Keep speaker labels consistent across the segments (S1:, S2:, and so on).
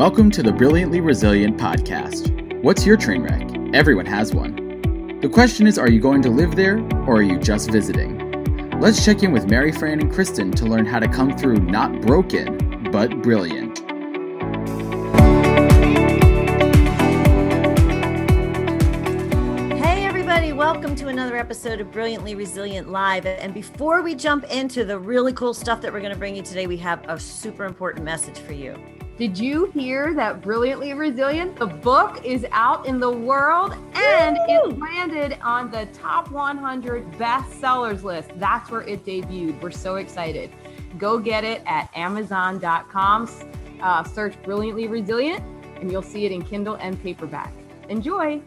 S1: Welcome to the Brilliantly Resilient podcast. What's your train wreck? Everyone has one. The question is are you going to live there or are you just visiting? Let's check in with Mary Fran and Kristen to learn how to come through not broken, but brilliant.
S2: Hey, everybody, welcome to another episode of Brilliantly Resilient Live. And before we jump into the really cool stuff that we're going to bring you today, we have a super important message for you.
S3: Did you hear that Brilliantly Resilient, the book, is out in the world and it landed on the top 100 bestsellers list? That's where it debuted. We're so excited. Go get it at Amazon.com. Uh, search Brilliantly Resilient and you'll see it in Kindle and paperback. Enjoy.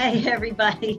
S2: Hey, everybody.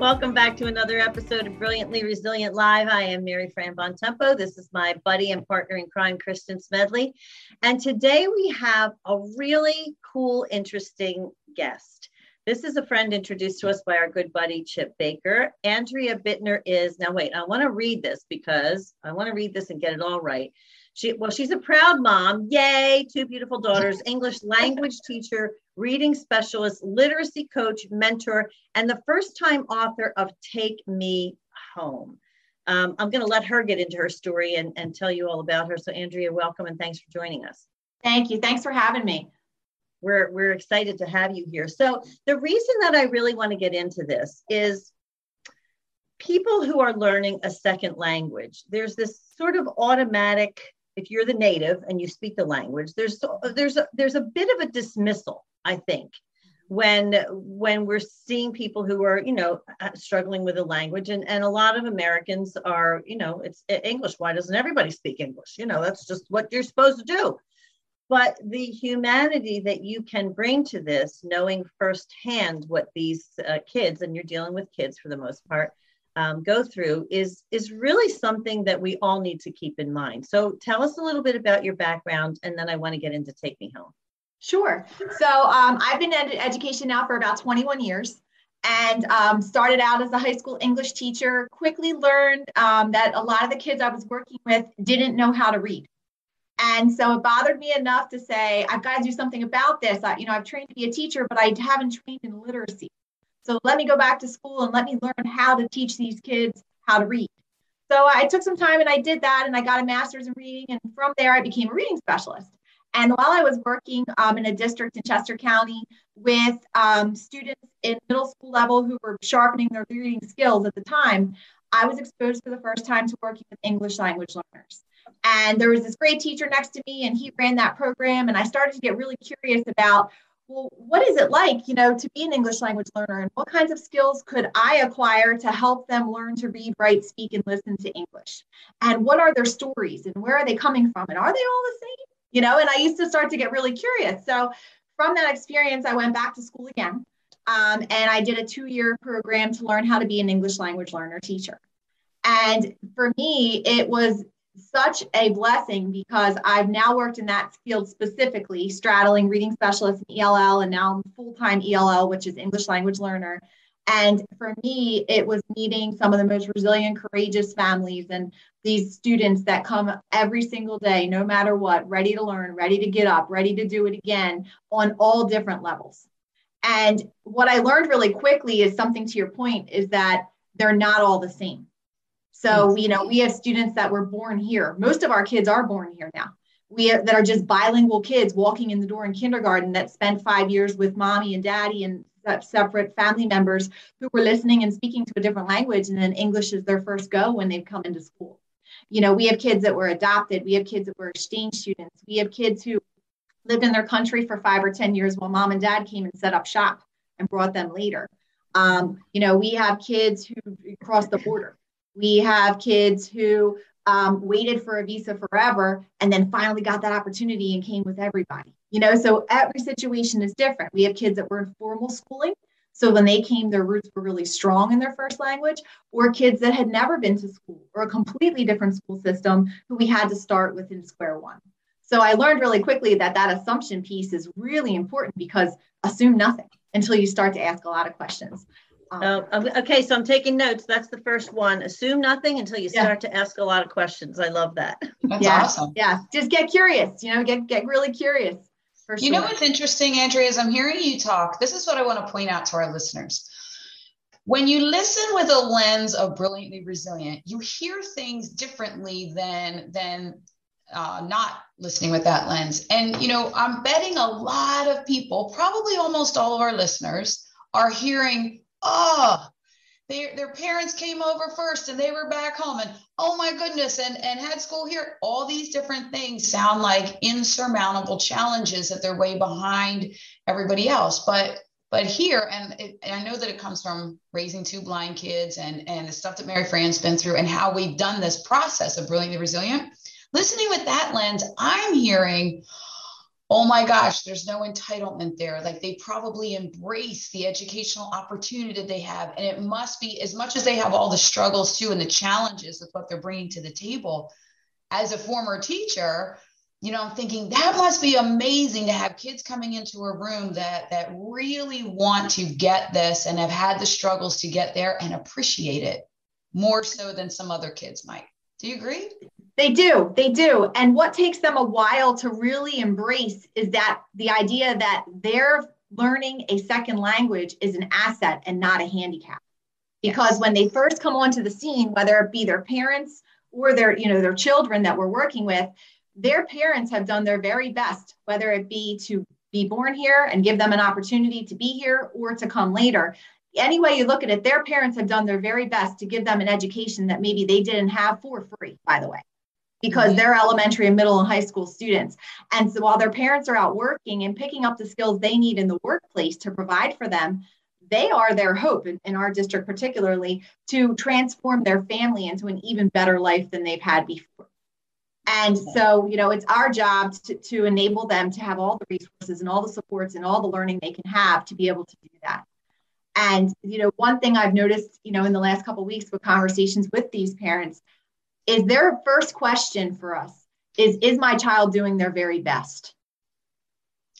S2: Welcome back to another episode of Brilliantly Resilient Live. I am Mary Fran Bontempo. This is my buddy and partner in crime, Kristen Smedley. And today we have a really cool, interesting guest. This is a friend introduced to us by our good buddy, Chip Baker. Andrea Bittner is, now wait, I want to read this because I want to read this and get it all right. She, well, she's a proud mom. Yay, two beautiful daughters, English language teacher, reading specialist, literacy coach, mentor, and the first time author of Take Me Home. Um, I'm going to let her get into her story and, and tell you all about her. So, Andrea, welcome and thanks for joining us.
S4: Thank you. Thanks for having me.
S2: We're, we're excited to have you here. So, the reason that I really want to get into this is people who are learning a second language, there's this sort of automatic if you're the native and you speak the language there's there's a, there's a bit of a dismissal i think when when we're seeing people who are you know uh, struggling with the language. And and a lot of americans are you know it's english. Why doesn't everybody speak english? You know that's just what you're supposed to do. But the humanity that you can bring to this knowing firsthand what these uh, kids and you're dealing with kids for the most part um, go through is is really something that we all need to keep in mind. So tell us a little bit about your background, and then I want to get into Take Me Home.
S4: Sure. So um, I've been in education now for about 21 years and um, started out as a high school English teacher. Quickly learned um, that a lot of the kids I was working with didn't know how to read. And so it bothered me enough to say, I've got to do something about this. I, you know, I've trained to be a teacher, but I haven't trained in literacy. So let me go back to school and let me learn how to teach these kids how to read. So I took some time and I did that and I got a master's in reading. And from there, I became a reading specialist. And while I was working um, in a district in Chester County with um, students in middle school level who were sharpening their reading skills at the time, I was exposed for the first time to working with English language learners. And there was this great teacher next to me, and he ran that program. And I started to get really curious about well, what is it like, you know, to be an English language learner and what kinds of skills could I acquire to help them learn to read, write, speak, and listen to English? And what are their stories and where are they coming from? And are they all the same? You know, and I used to start to get really curious. So from that experience, I went back to school again. Um, and I did a two year program to learn how to be an English language learner teacher. And for me, it was such a blessing because I've now worked in that field specifically, straddling reading specialist and ELL, and now I'm full time ELL, which is English language learner. And for me, it was meeting some of the most resilient, courageous families and these students that come every single day, no matter what, ready to learn, ready to get up, ready to do it again on all different levels. And what I learned really quickly is something to your point is that they're not all the same so, you know, we have students that were born here. Most of our kids are born here now. We have, that are just bilingual kids walking in the door in kindergarten that spent five years with mommy and daddy and separate family members who were listening and speaking to a different language, and then English is their first go when they've come into school. You know, we have kids that were adopted. We have kids that were exchange students. We have kids who lived in their country for five or 10 years while mom and dad came and set up shop and brought them later. Um, you know, we have kids who cross the border. We have kids who um, waited for a visa forever and then finally got that opportunity and came with everybody. You know, so every situation is different. We have kids that were in formal schooling. So when they came, their roots were really strong in their first language, or kids that had never been to school or a completely different school system who we had to start within square one. So I learned really quickly that that assumption piece is really important because assume nothing until you start to ask a lot of questions.
S2: Um, oh, okay, so I'm taking notes. That's the first one. Assume nothing until you start yeah. to ask a lot of questions. I love that.
S4: That's yeah. awesome. Yeah, just get curious. You know, get get really curious.
S5: For you know what's interesting, Andrea, as I'm hearing you talk, this is what I want to point out to our listeners. When you listen with a lens of brilliantly resilient, you hear things differently than than uh, not listening with that lens. And you know, I'm betting a lot of people, probably almost all of our listeners, are hearing, "Oh, their, their parents came over first and they were back home and oh my goodness and, and had school here. All these different things sound like insurmountable challenges that they're way behind everybody else. But but here and, it, and i know that it comes from raising two blind kids and and the stuff that mary fran's been through and how we've done this process of brilliantly resilient. Listening with that lens i'm hearing oh my gosh, there's no entitlement there. Like they probably embrace the educational opportunity that they have. And it must be, as much as they have all the struggles too and the challenges with what they're bringing to the table, as a former teacher, you know, I'm thinking that must be amazing to have kids coming into a room that that really want to get this and have had the struggles to get there and appreciate it more so than some other kids might. Do you agree?
S4: They do. They do. And what takes them a while to really embrace is that the idea that they're learning a second language is an asset and not a handicap. Because when they first come onto the scene, whether it be their parents or their, you know, their children that we're working with, their parents have done their very best, whether it be to be born here and give them an opportunity to be here or to come later any way you look at it, their parents have done their very best to give them an education that maybe they didn't have for free, by the way because mm-hmm. they're elementary and middle and high school students. And so while their parents are out working and picking up the skills they need in the workplace to provide for them, they are their hope in, in, our district, particularly to transform their family into an even better life than they've had before. And so, you know, it's our job to, to enable them to have all the resources and all the supports and all the learning they can have to be able to do that. And, you know, one thing I've noticed, you know, in the last couple weeks with conversations with these parents is their first question for us? Is is my child doing their very best?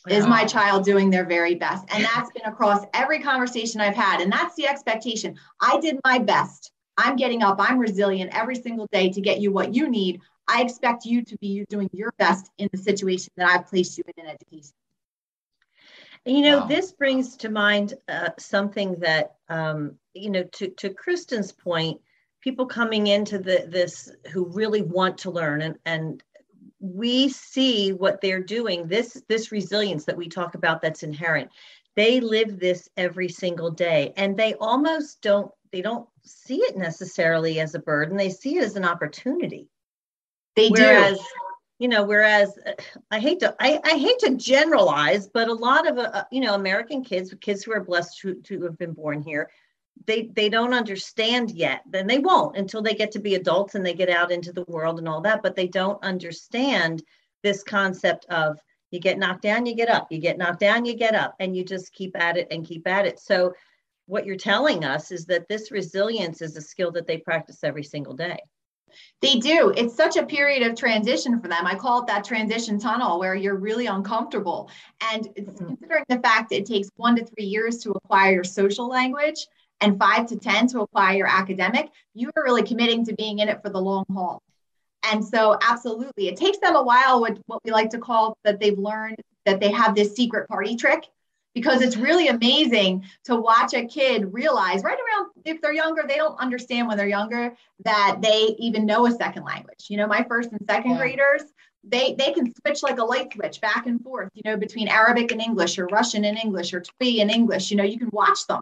S4: Is my child doing their very best? And that's been across every conversation i've had and that's the expectation. I did my best. I'm getting up. I'm resilient every single day to get you what you need. I expect you to be doing your best in the situation that i've placed you in in education
S2: you know wow. this brings to mind uh, something that um, you know to, to kristen's point people coming into the, this who really want to learn and, and we see what they're doing this this resilience that we talk about that's inherent. They live this every single day and they almost don't they don't see it necessarily as a burden. They see it as an opportunity.
S4: They whereas, do
S2: you know whereas i hate to i, I hate to generalize but a lot of uh, you know american kids kids who are blessed to, to have been born here they they don't understand yet then they won't until they get to be adults and they get out into the world and all that but they don't understand this concept of you get knocked down you get up you get knocked down you get up and you just keep at it and keep at it so what you're telling us is that this resilience is a skill that they practice every single day
S4: they do. It's such a period of transition for them. I call it that transition tunnel where you're really uncomfortable. And mm-hmm. considering the fact it takes one to three years to acquire your social language, and five to 10 to apply your academic, you are really committing to being in it for the long haul. And so, absolutely, it takes them a while with what we like to call that they've learned that they have this secret party trick because it's mm-hmm. really amazing to watch a kid realize right around if they're younger they don't understand when they're younger that they even know a second language you know my first and second yeah. graders they they can switch like a light switch back and forth you know between arabic and english or russian and english or twi and english you know you can watch them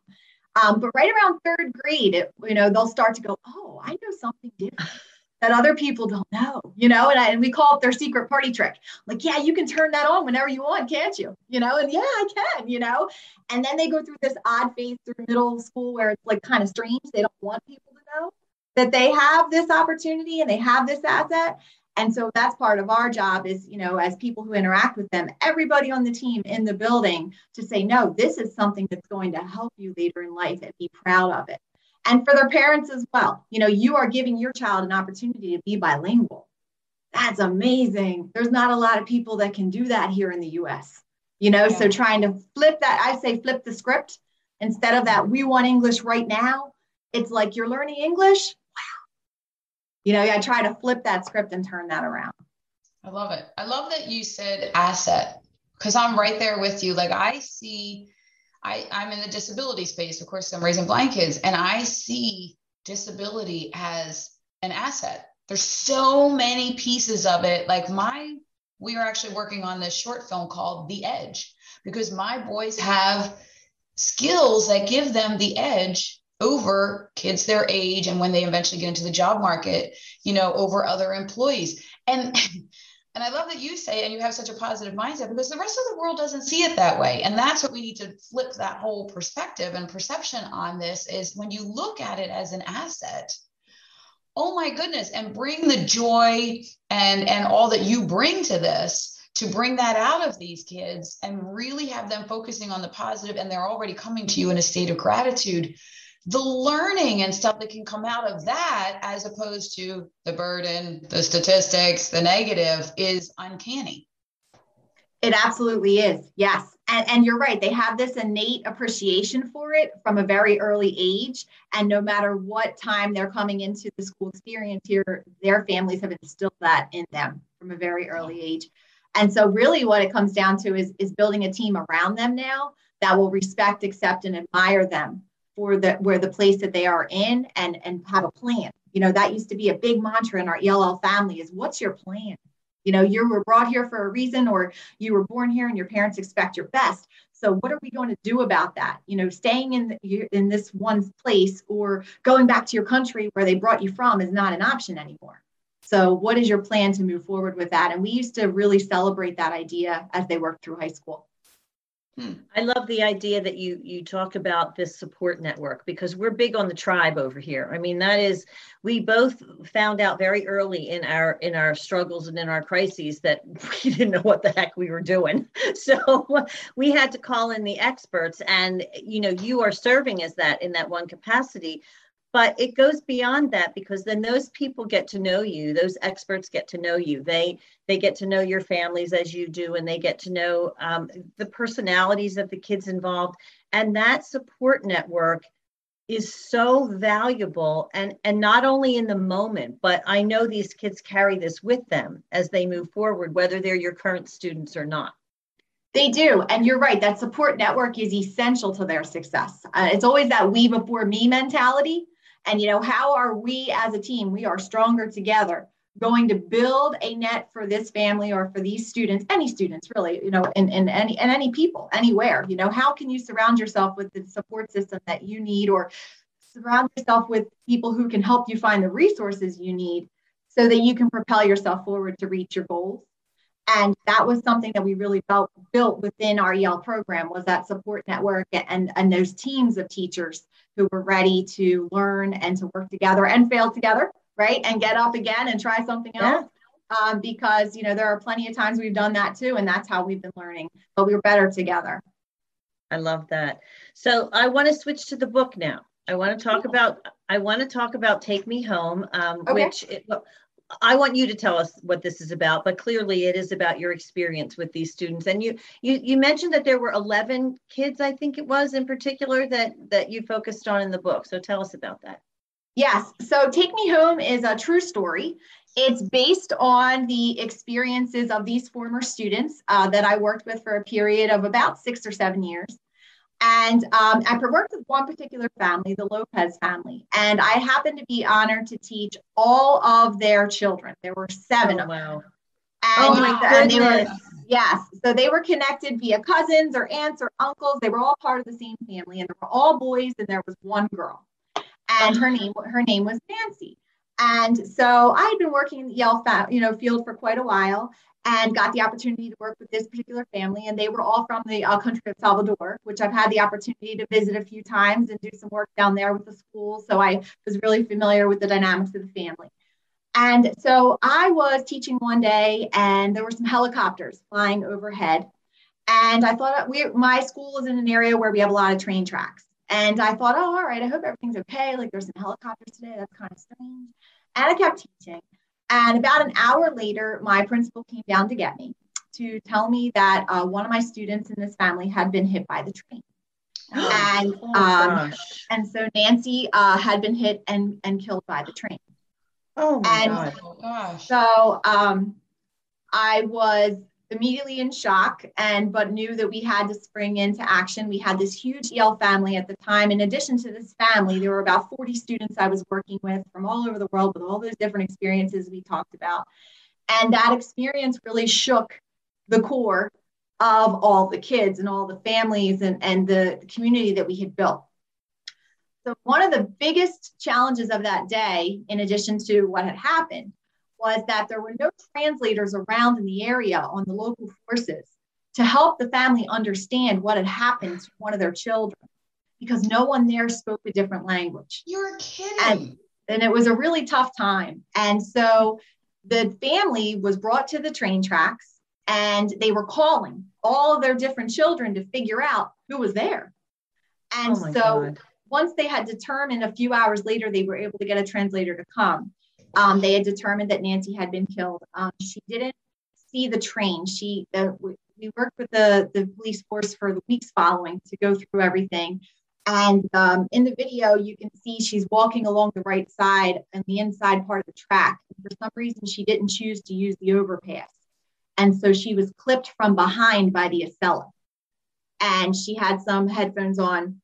S4: um, but right around third grade, it, you know, they'll start to go, oh, I know something different that other people don't know, you know, and, I, and we call it their secret party trick. Like, yeah, you can turn that on whenever you want, can't you? You know, and yeah, I can, you know, and then they go through this odd phase through middle school where it's like kind of strange. They don't want people to know that they have this opportunity and they have this asset. And so that's part of our job is, you know, as people who interact with them, everybody on the team in the building to say, no, this is something that's going to help you later in life and be proud of it. And for their parents as well, you know, you are giving your child an opportunity to be bilingual. That's amazing. There's not a lot of people that can do that here in the US, you know, yeah. so trying to flip that, I say flip the script Instead of that, we want English right now. It's like you're learning English. You know, I try to flip that script and turn that around.
S5: I love it. I love that you said asset because I'm right there with you. Like I see, I, I'm in the disability space. Of course, I'm raising blind kids, and I see disability as an asset. There's so many pieces of it. Like my, we are actually working on this short film called The Edge because my boys have skills that give them the edge over kids their age and when they eventually get into the job market, you know, over other employees. And And I love that you say, and you have such a positive mindset because the rest of the world doesn't see it that way. And that's what we need to flip that whole perspective and perception on this is when you look at it as an asset, oh my goodness, and bring the joy and, and all that you bring to this to bring that out of these kids and really have them focusing on the positive and they're already coming to you in a state of gratitude the learning and stuff that can come out of that as opposed to the burden the statistics the negative is uncanny.
S4: It absolutely is yes. And, and you're right they have this innate appreciation for it from a very early age. And no matter what time they're coming into the school experience here their families have instilled that in them from a very early age. And so really what it comes down to is is building a team around them now that will respect accept and admire them for the where the place that they are in and and have a plan. You know that used to be a big mantra in our ell family is what's your plan? You know you were brought here for a reason or you were born here and your parents expect your best. So what are we going to do about that? You know staying in the, in this one place or going back to your country where they brought you from is not an option anymore. So what is your plan to move forward with that? And we used to really celebrate that idea as they worked through high school
S2: Hmm. I love the idea that you you talk about this support network because we're big on the tribe over here. I mean, that is we both found out very early in our in our struggles and in our crises that we didn't know what the heck we were doing. So we had to call in the experts and you know, you are serving as that in that one capacity but it goes beyond that because then those people get to know you those experts get to know you they they get to know your families as you do and they get to know um, the personalities of the kids involved and that support network is so valuable and and not only in the moment but i know these kids carry this with them as they move forward whether they're your current students or not
S4: they do. And you're right. That support network is essential to their success. Uh, it's always that we before me mentality. And, you know, how are we as a team? We are stronger together going to build a net for this family or for these students, any students really, you know, and, and any and any people anywhere. You know, how can you surround yourself with the support system that you need or surround yourself with people who can help you find the resources you need so that you can propel yourself forward to reach your goals. And that was something that we really felt built within our EL program was that support network and, and those teams of teachers who were ready to learn and to work together and fail together, right? And get up again and try something else. Yeah. Um, because you know there are plenty of times we've done that too, and that's how we've been learning. But we were better together.
S2: I love that. So I want to switch to the book now. I want to talk about I want to talk about Take Me Home, um, okay. which it, I want you to tell us what this is about, but clearly it is about your experience with these students. And you you you mentioned that there were 11 kids, I think it was in particular that that you focused on in the book. So tell us about that.
S4: Yes. So Take Me Home is a true story. It's based on the experiences of these former students uh, that I worked with for a period of about six or seven years. And um, I worked with one particular family, the Lopez family, and I happened to be honored to teach all of their children. There were seven oh, of wow. them. And, oh my and they were, yes, so they were connected via cousins or aunts or uncles. They were all part of the same family, and they were all boys, and there was one girl, and her name her name was Nancy. And so I had been working in the EL you know field for quite a while, and got the opportunity to work with this particular family. And they were all from the uh, country of Salvador, which I've had the opportunity to visit a few times and do some work down there with the school. So I was really familiar with the dynamics of the family. And so I was teaching one day, and there were some helicopters flying overhead. And I thought we, my school is in an area where we have a lot of train tracks. And I thought, oh, all right, I hope everything's okay. Like there's some helicopters today. That's kind of strange. And I kept teaching. And about an hour later, my principal came down to get me to tell me that uh, one of my students in this family had been hit by the train. and
S2: Oh,
S4: um,
S2: gosh.
S4: and so Nancy uh, had been hit and and killed by the train.
S2: Oh my
S4: and-
S2: God.
S5: Oh gosh.
S4: So um, I was immediately in shock and but knew that we had to spring into action. We had this huge EL family at the time. In addition to this family, there were about 40 students I was working with from all over the world with all those different experiences we talked about. And that experience really shook the core of all the kids and all the families and, and the, the community that we had built. So one of the biggest challenges of that day, in addition to what had happened, was that there were no translators around in the area on the local forces to help the family understand what had happened to one of their children because no one there spoke a different language.
S5: You're kidding.
S4: And- And it was a really tough time. And so the family was brought to the train tracks and they were calling all of their different children to figure out who was there. And
S2: Oh
S4: so
S2: God.
S4: once they had determined a few hours later they were able to get a translator to come um, they had determined that nancy had been killed. Um, she didn't see the train. She we, we worked with the, the police force for the weeks following to go through everything. And um, in the video you can see she's walking along the right side and the inside part of the track. For some reason she didn't choose to use the overpass. And so she was clipped from behind by the acela. And she had some headphones on.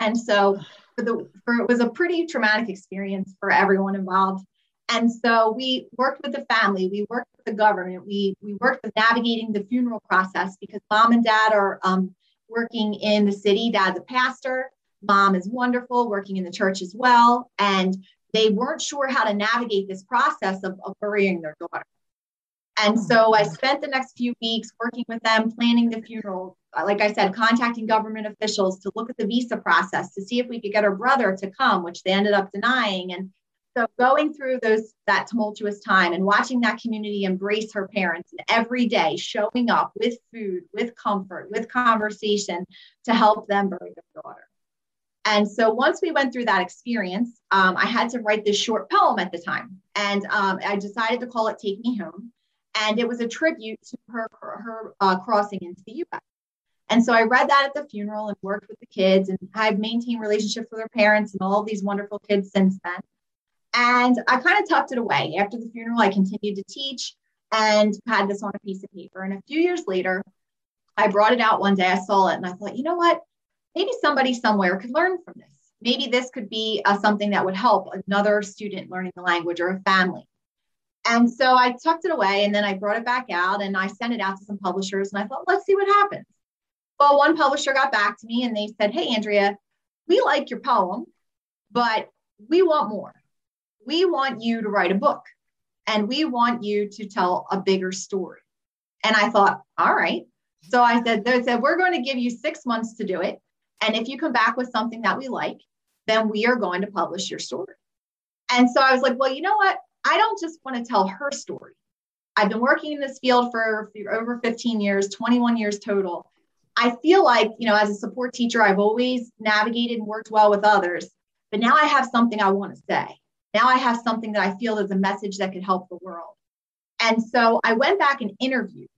S4: And so for the for it was a pretty traumatic experience for everyone involved. And so we worked with the family, we worked with the government, we we worked with navigating the funeral process because mom and dad are um, working in the city. Dad's a pastor, mom is wonderful, working in the church as well, and they weren't sure how to navigate this process of, of burying their daughter. And so I spent the next few weeks working with them, planning the funeral. Uh, Like I said, contacting government officials to look at the visa process to see if we could get her brother to come, which they ended up denying. And so going through those that tumultuous time and watching that community embrace her parents and every day showing up with food, with comfort, with conversation to help them bury their daughter. And so once we went through that experience, um, I had to write this short poem at the time. And um, I decided to call it Take Me Home and it was a tribute to her her uh, crossing into the U.S. And so I read that at the funeral and worked with the kids, and I've maintained relationships with their parents and all these wonderful kids since then. And I kind of tucked it away. After the funeral, I continued to teach and had this on a piece of paper. And a few years later, I brought it out one day. I saw it and I thought, you know what? Maybe somebody somewhere could learn from this. Maybe this could be uh, something that would help another student learning the language or a family. And so I tucked it away and then I brought it back out and I sent it out to some publishers and I thought, let's see what happens. Well, one publisher got back to me and they said, Hey, Andrea, we like your poem, but we want more. We want you to write a book and we want you to tell a bigger story. And I thought, all right. So I said, they said, we're going to give you six months to do it. And if you come back with something that we like, then we are going to publish your story. And so I was like, well, you know what? I don't just want to tell her story. I've been working in this field for over 15 years, 21 years total. I feel like, you know, as a support teacher, I've always navigated and worked well with others, but now I have something I want to say. Now I have something that I feel is a message that could help the world. And so I went back and interviewed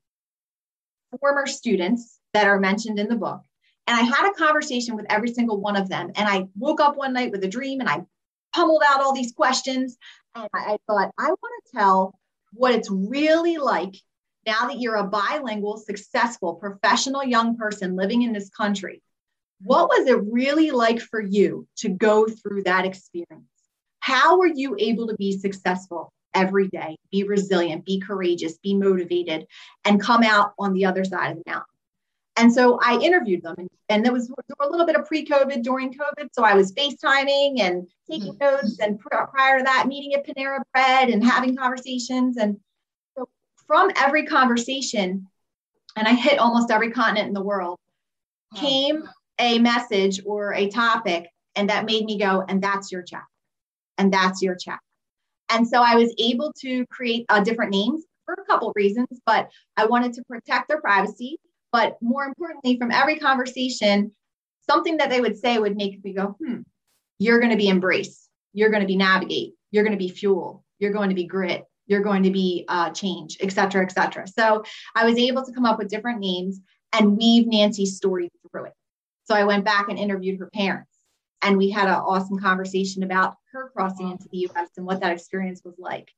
S4: former students that are mentioned in the book. And I had a conversation with every single one of them. And I woke up one night with a dream and I pummeled out all these questions. And I, thought, I want to tell what it's really like now that you're a bilingual, successful, professional young person living in this country. What was it really like for you to go through that experience? How were you able to be successful every day, be resilient, be courageous, be motivated, and come out on the other side of the mountain? And so I interviewed them, and, and there was a little bit of pre COVID during COVID. So I was FaceTiming and taking mm-hmm. notes, and pr- prior to that, meeting at Panera Bread and having conversations. And so from every conversation, and I hit almost every continent in the world, came a message or a topic, and that made me go, and that's your chapter, and that's your chapter. And so I was able to create uh, different names for a couple reasons, but I wanted to protect their privacy. But more importantly, from every conversation, something that they would say would make me go, hmm, you're going to be embrace. You're going to be navigate. You're going to be fuel. You're going to be grit. You're going to be uh, change, et cetera, et cetera. So I was able to come up with different names and weave Nancy's story through it. So I went back and interviewed her parents. And we had an awesome conversation about her crossing into the US and what that experience was like.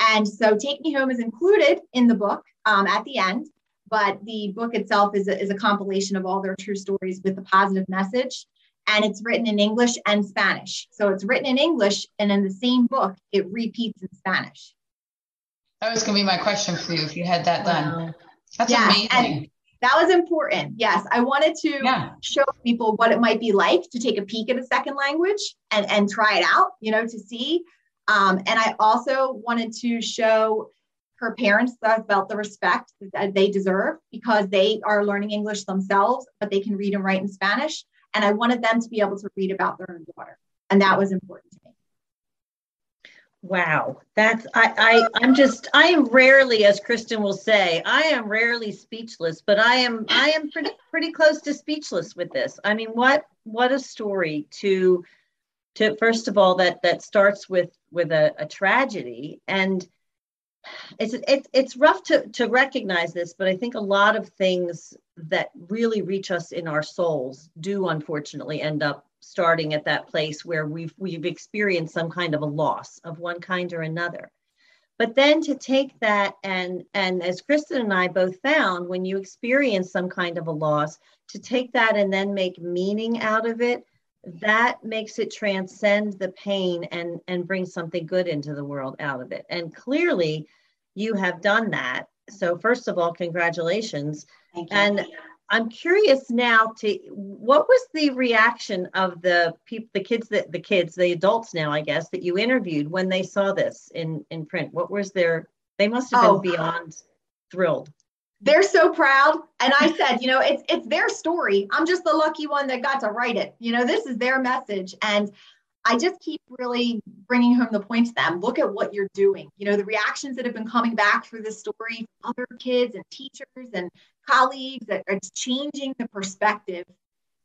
S4: And so Take Me Home is included in the book um, at the end, but the book itself is a, is a compilation of all their true stories with a positive message. And it's written in English and Spanish. So it's written in English, and in the same book, it repeats in Spanish.
S5: That was going to be my question for you if you had that done. That's
S4: yeah,
S5: amazing.
S4: That was important. Yes, I wanted to yeah. show people what it might be like to take a peek at a second language and and try it out. You know, to see. Um, and I also wanted to show her parents that I felt the respect that they deserve because they are learning English themselves, but they can read and write in Spanish. And I wanted them to be able to read about their own daughter. And that was important.
S2: Wow, that's I, I I'm just I am rarely, as Kristen will say, I am rarely speechless, but I am I am pretty pretty close to speechless with this. I mean, what what a story to to first of all that that starts with with a, a tragedy and it's it's it's rough to to recognize this, but I think a lot of things that really reach us in our souls do unfortunately end up starting at that place where we've we've experienced some kind of a loss of one kind or another. But then to take that and and as kristen and i both found when you experience some kind of a loss to take that and then make meaning out of it that makes it transcend the pain and and bring something good into the world out of it. And clearly you have done that. So first of all congratulations. And I'm curious now to what was the reaction of the people, the kids that the kids, the adults now, I guess, that you interviewed when they saw this in in print? What was their? They must have been oh. beyond thrilled.
S4: They're so proud, and I said, you know, it's it's their story. I'm just the lucky one that got to write it. You know, this is their message, and I just keep really bringing home the point to them. Look at what you're doing. You know, the reactions that have been coming back through this story, other kids and teachers and colleagues, that it's changing the perspective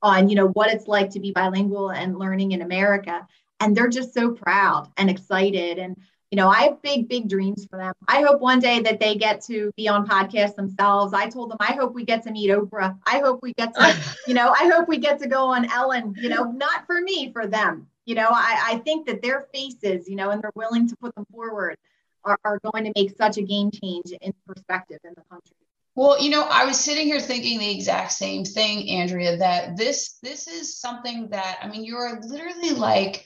S4: on, you know, what it's like to be bilingual and learning in America. And they're just so proud and excited. And, you know, I have big, big dreams for them. I hope one day that they get to be on podcasts themselves. I told them, I hope we get to meet Oprah. I hope we get to, you know, I hope we get to go on Ellen, you know, not for me, for them you know, I, I think that their faces, you know, and they're willing to put them forward are, are going to make such a game change in perspective in the country.
S5: Well, you know, I was sitting here thinking the exact same thing, Andrea, that this this is something that I mean, you're literally like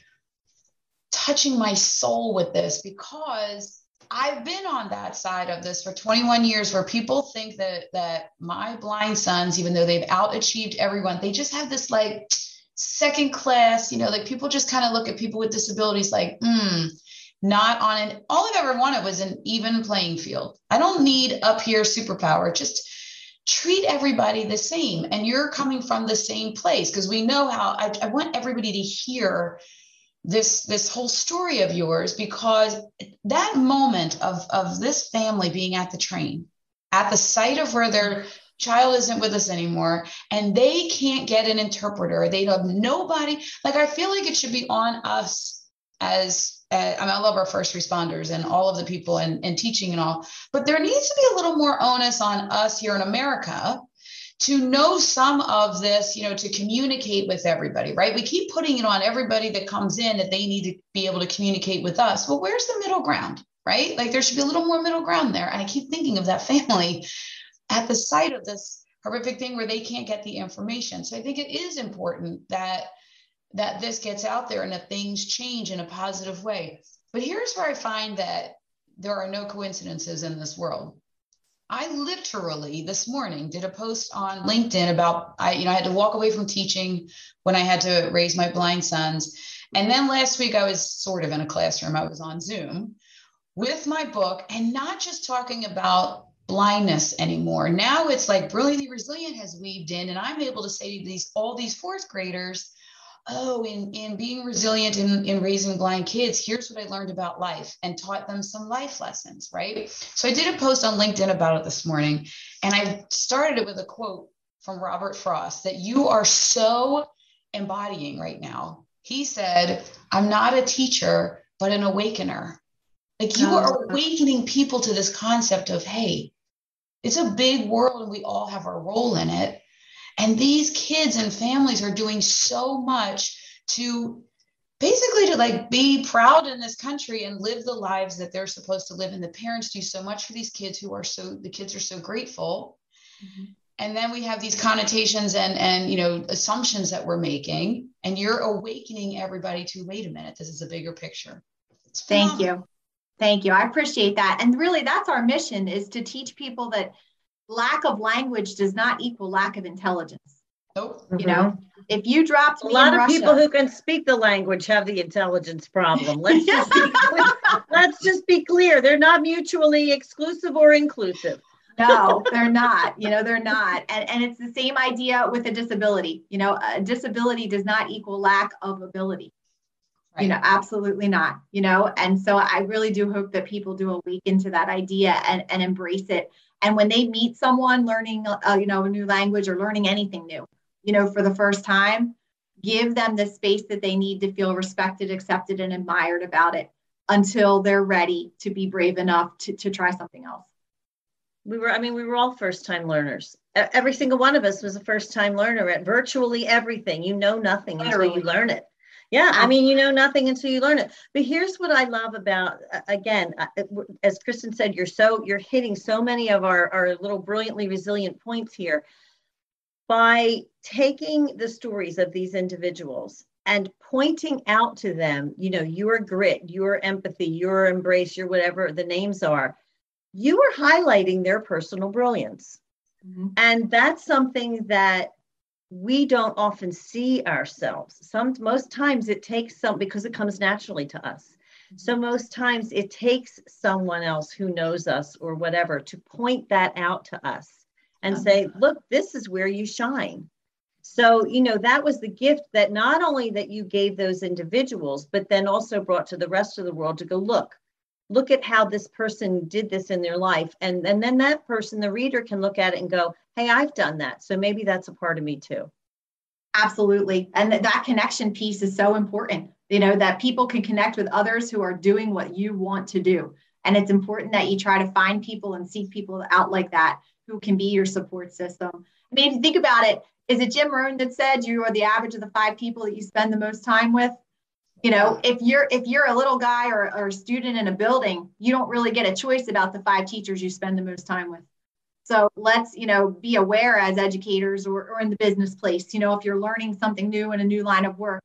S5: touching my soul with this because I've been on that side of this for 21 years where people think that that my blind sons, even though they've outachieved everyone, they just have this like second class, you know, like people just kind of look at people with disabilities like, hmm, not on an, all I've ever wanted was an even playing field. I don't need up here superpower. Just treat everybody the same. And you're coming from the same place because we know how I, I want everybody to hear this this whole story of yours because that moment of of this family being at the train at the site of where they're child isn't with us anymore and they can't get an interpreter they have nobody like i feel like it should be on us as I, mean, I love our first responders and all of the people and, and teaching and all but there needs to be a little more onus on us here in america to know some of this, you know, to communicate with everybody, right? We keep putting it on everybody that comes in that they need to be able to communicate with us. Well, where's the middle ground, right? Like there should be a little more middle ground there. And I keep thinking of that family at the site of this horrific thing where they can't get the information. So I think it is important that that this gets out there and that things change in a positive way. But here's where I find that there are no coincidences in this world. I literally this morning did a post on LinkedIn about I you know I had to walk away from teaching when I had to raise my blind sons. And then last week I was sort of in a classroom. I was on Zoom with my book and not just talking about blindness anymore. Now it's like brilliantly resilient has weaved in, and I'm able to say to these all these fourth graders, oh, in, in being resilient in, in raising blind kids, here's what I learned about life and taught them some life lessons, right? So I did a post on LinkedIn about it this morning, and I started it with a quote from Robert Frost that you are so embodying right now. He said, I'm not a teacher, but an awakener. Like you are oh. awakening people to this concept of, hey, it's a big world and we all have our role in it. And these kids and families are doing so much to basically to like be proud in this country and live the lives that they're supposed to live. And the parents do so much for these kids who are so the kids are so grateful. Mm-hmm. and then we have these connotations and and you know assumptions that we're making. And you're awakening everybody to wait a minute this is a bigger picture.
S4: Thank you. Thank you. I appreciate that. And really that's our mission is to teach people that lack of language does not equal lack of intelligence
S5: Nope.
S4: You know, mm-hmm. if you dropped
S2: a lot of Russia, people who can speak the language have the intelligence problem. Let's just be clear. let's just be clear. They're not mutually exclusive or inclusive.
S4: no, they're not. You know, they're not. And and it's the same idea with a disability. You know, a disability does not equal lack of ability. Right. You know, absolutely not. You know, and so I really do hope that people do awaken to that idea and and embrace it. And when they meet someone learning, uh, you know, a new language or learning anything new, you know, for the first time, give them the space that they need to feel respected, accepted, and admired about it until they're ready to be brave enough to, to try something else.
S2: We were, I mean, we were all first time learners. Every single one of us was a first time learner at virtually everything. You know nothing Literally. until you learn it. Yeah, I mean, you know nothing until you learn it. But here's what I love about, again, as Kristen said, you're so, you're hitting so many of our, our little brilliantly resilient points here by taking the stories of these individuals and pointing out to them, you know, your grit, your empathy, your embrace, your whatever the names are, you are highlighting their personal brilliance. Mm-hmm. And that's something that we don't often see ourselves. Some most times it takes some because it comes naturally to us. Mm-hmm. So most times it takes someone else who knows us or whatever to point that out to us and say, look, this is where you shine. So, you know, that was the gift that not only that you gave those individuals, but then also brought to the rest of the world to go, look, look at how this person did this in their life. And, and then that person, the reader, can look at it and go, hey, I've done that. So maybe that's a part of me too.
S4: Absolutely. And that, that connection piece is so important, you know, that people can connect with others who are doing what you want to do. And it's important that you try to find people and seek people out like that who can be your support system. I mean, if you think about it, is it Jim Rohn that said you are the average of the five people that you spend the most time with? You know, if you're if you're a little guy or, or a student in a building, you don't really get a choice about the five teachers you spend the most time with. So let's, you know, be aware as educators or, or in the business place, you know, if you're learning something new in a new line of work,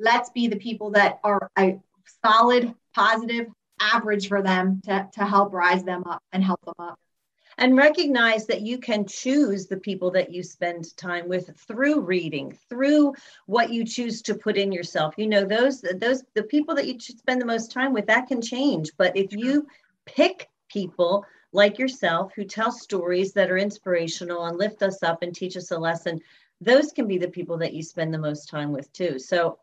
S4: let's be the people that are a solid, positive average for them to, to help rise them up and help them up
S2: and recognize that you can choose the people that you spend time with through reading through what you choose to put in yourself. You know those those the people that you should spend the most time with that can change. But if you pick people like yourself who tell stories that are inspirational and lift us up and teach us a lesson those can be the people that you spend the most time with too. So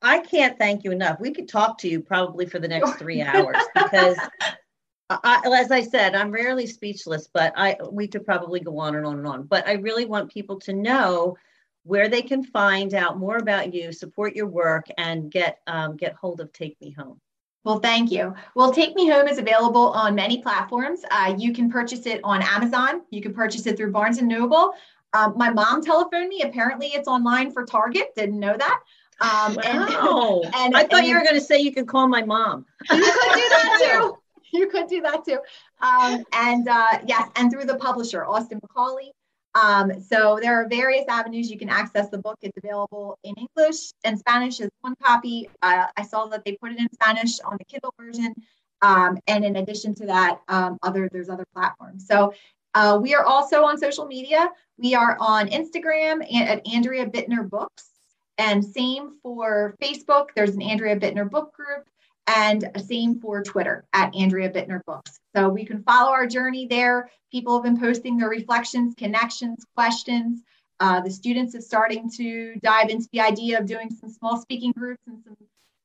S2: I can't thank you enough. We could talk to you probably for the next three hours because I, as I said, I'm rarely speechless, but I we could probably go on and on and on. But I really want people to know where they can find out more about you, support your work, and get um, get hold of Take Me Home.
S4: Well, thank you. Well, Take Me Home is available on many platforms. Uh, you can purchase it on Amazon. You can purchase it through Barnes and Noble. Um, my mom telephoned me. Apparently, it's online for Target. Didn't know that.
S2: Um, wow. and, and, I thought and, you were going to say you could call my mom.
S4: You could do that too. you could do that too. Um, and uh, yes, and through the publisher, Austin Macauley. Um, so there are various avenues you can access the book. It's available in English and Spanish as one copy. Uh, I saw that they put it in Spanish on the Kindle version. Um, and in addition to that, um, other there's other platforms. So uh, we are also on social media. We are on Instagram at Andrea Bittner Books, and same for Facebook. There's an Andrea Bittner book group and same for Twitter at Andrea Bittner Books. So we can follow our journey there. People have been posting their reflections, connections, questions. Uh, the students are starting to dive into the idea of doing some small speaking groups and some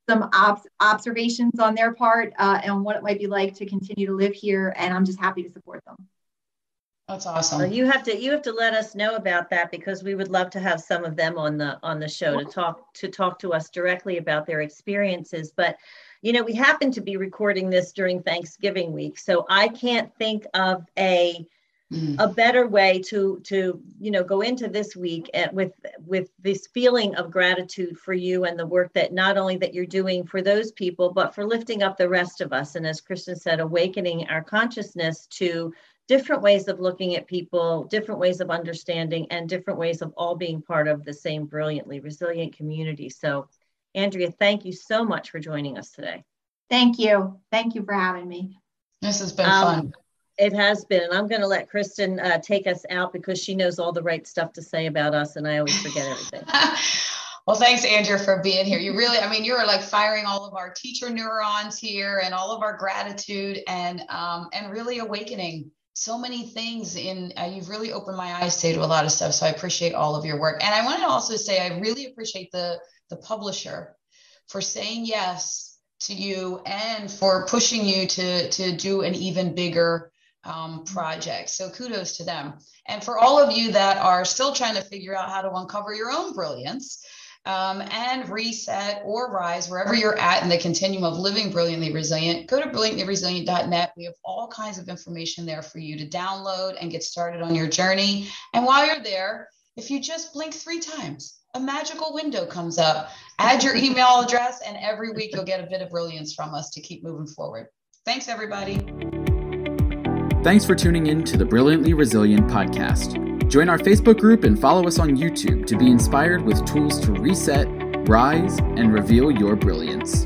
S4: some ob- observations on their part uh, and what it might be like to continue to live here. And I'm just happy to support them.
S5: That's awesome.
S2: Well, you have to you have to let us know about that because we would love to have some of them on the on the show to talk to talk to us directly about their experiences. But you know, we happen to be recording this during Thanksgiving week, so I can't think of a mm. a better way to to you know go into this week at, with with this feeling of gratitude for you and the work that not only that you're doing for those people but for lifting up the rest of us and as kristen said awakening our consciousness to different ways of looking at people different ways of understanding and different ways of all being part of the same brilliantly resilient community so andrea thank you so much for joining us today.
S4: Thank you. Thank you for having me.
S5: This has been um, fun.
S2: it has been, and I'm going to let Kristen uh, take us out because she knows all the right stuff to say about us, and I always forget everything.
S5: well, thanks, Andrea, for being here. You really, I mean, you are like firing all of our teacher neurons here, and all of our gratitude, and um, and really awakening so many things. In uh, you've really opened my eyes to a lot of stuff. So I appreciate all of your work, and I wanted to also say I really appreciate the the publisher for saying yes to you and for pushing you to to do an even bigger um, project. So kudos to them. And for all of you that are still trying to figure out how to uncover your own brilliance um, and reset or rise wherever you're at in the continuum of living brilliantly resilient, go to brilliantlyresilient.net. We have all kinds of information there for you to download and get started on your journey. And while you're there, if you just blink three times, a magical window comes up. Add your email address, and every week you'll get a bit of brilliance from us to keep moving forward. Thanks, everybody.
S1: Thanks for tuning in to the Brilliantly Resilient podcast. Join our Facebook group and follow us on YouTube to be inspired with tools to reset, rise, and reveal your brilliance.